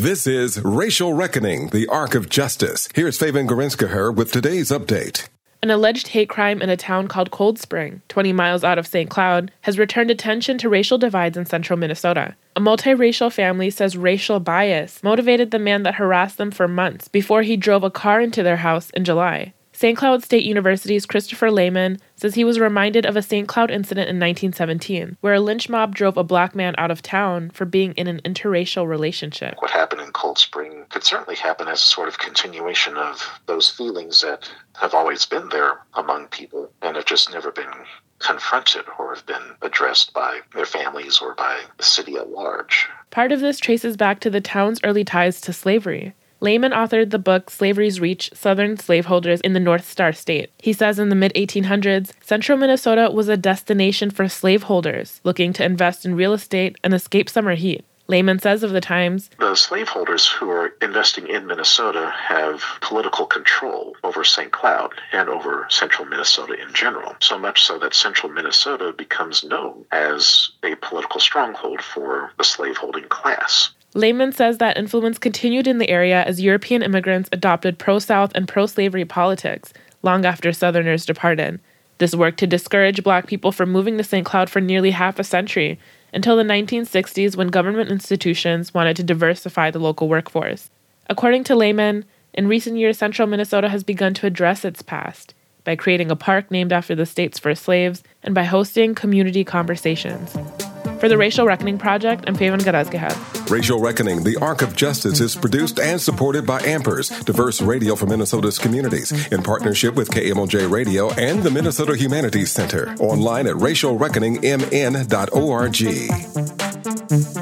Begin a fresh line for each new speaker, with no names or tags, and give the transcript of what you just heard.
This is Racial Reckoning, the Arc of Justice. Here's Feven Gerezgiher with today's update.
An alleged hate crime in a town called Cold Spring, 20 miles out of St. Cloud, has returned attention to racial divides in central Minnesota. A multiracial family says racial bias motivated the man that harassed them for months before he drove a car into their house in July. St. Cloud State University's Christopher Lehman says he was reminded of a St. Cloud incident in 1917, where a lynch mob drove a black man out of town for being in an interracial relationship.
What happened in Cold Spring could certainly happen as a sort of continuation of those feelings that have always been there among people and have just never been confronted or have been addressed by their families or by the city at large.
Part of this traces back to the town's early ties to slavery. Lehman authored the book Slavery's Reach Southern Slaveholders in the North Star State. He says in the mid 1800s, central Minnesota was a destination for slaveholders looking to invest in real estate and escape summer heat. Lehman says of the Times
The slaveholders who are investing in Minnesota have political control over St. Cloud and over central Minnesota in general, so much so that central Minnesota becomes known as a political stronghold for the slaveholding class.
Lehman says that influence continued in the area as European immigrants adopted pro South and pro slavery politics long after Southerners departed. This worked to discourage black people from moving to St. Cloud for nearly half a century, until the 1960s when government institutions wanted to diversify the local workforce. According to Lehman, in recent years, central Minnesota has begun to address its past by creating a park named after the state's first slaves and by hosting community conversations. For the Racial Reckoning Project, I'm Feven Gerezgiher.
Racial Reckoning, the Arc of Justice, is produced and supported by Ampers, diverse radio for Minnesota's communities, in partnership with KMOJ Radio and the Minnesota Humanities Center. Online at racialreckoningmn.org.